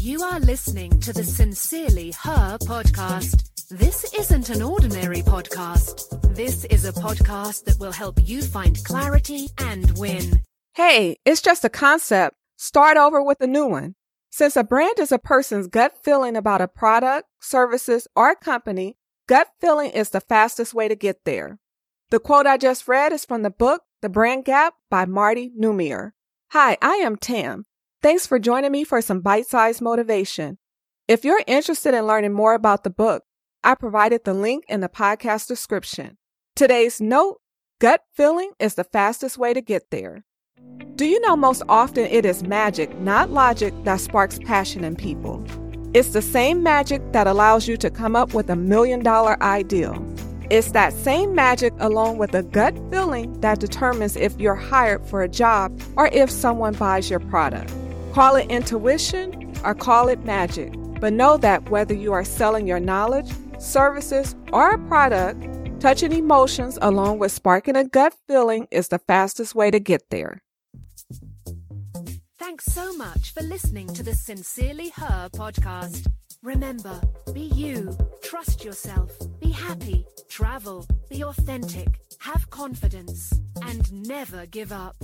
You are listening to the Sincerely Her podcast. This isn't an ordinary podcast. This is a podcast that will help you find clarity and win. Hey, it's just a concept. Start over with a new one. Since a brand is a person's gut feeling about a product, services, or company, gut feeling is the fastest way to get there. The quote I just read is from the book The Brand Gap by Marty Neumeier. Hi, I am Tam. Thanks for joining me for some bite sized motivation. If you're interested in learning more about the book, I provided the link in the podcast description. Today's note gut feeling is the fastest way to get there. Do you know most often it is magic, not logic, that sparks passion in people? It's the same magic that allows you to come up with a million dollar ideal. It's that same magic along with a gut feeling that determines if you're hired for a job or if someone buys your product. Call it intuition or call it magic, but know that whether you are selling your knowledge, services, or a product, touching emotions along with sparking a gut feeling is the fastest way to get there. Thanks so much for listening to the Sincerely Her podcast. Remember, be you, trust yourself, be happy, travel, be authentic, have confidence, and never give up.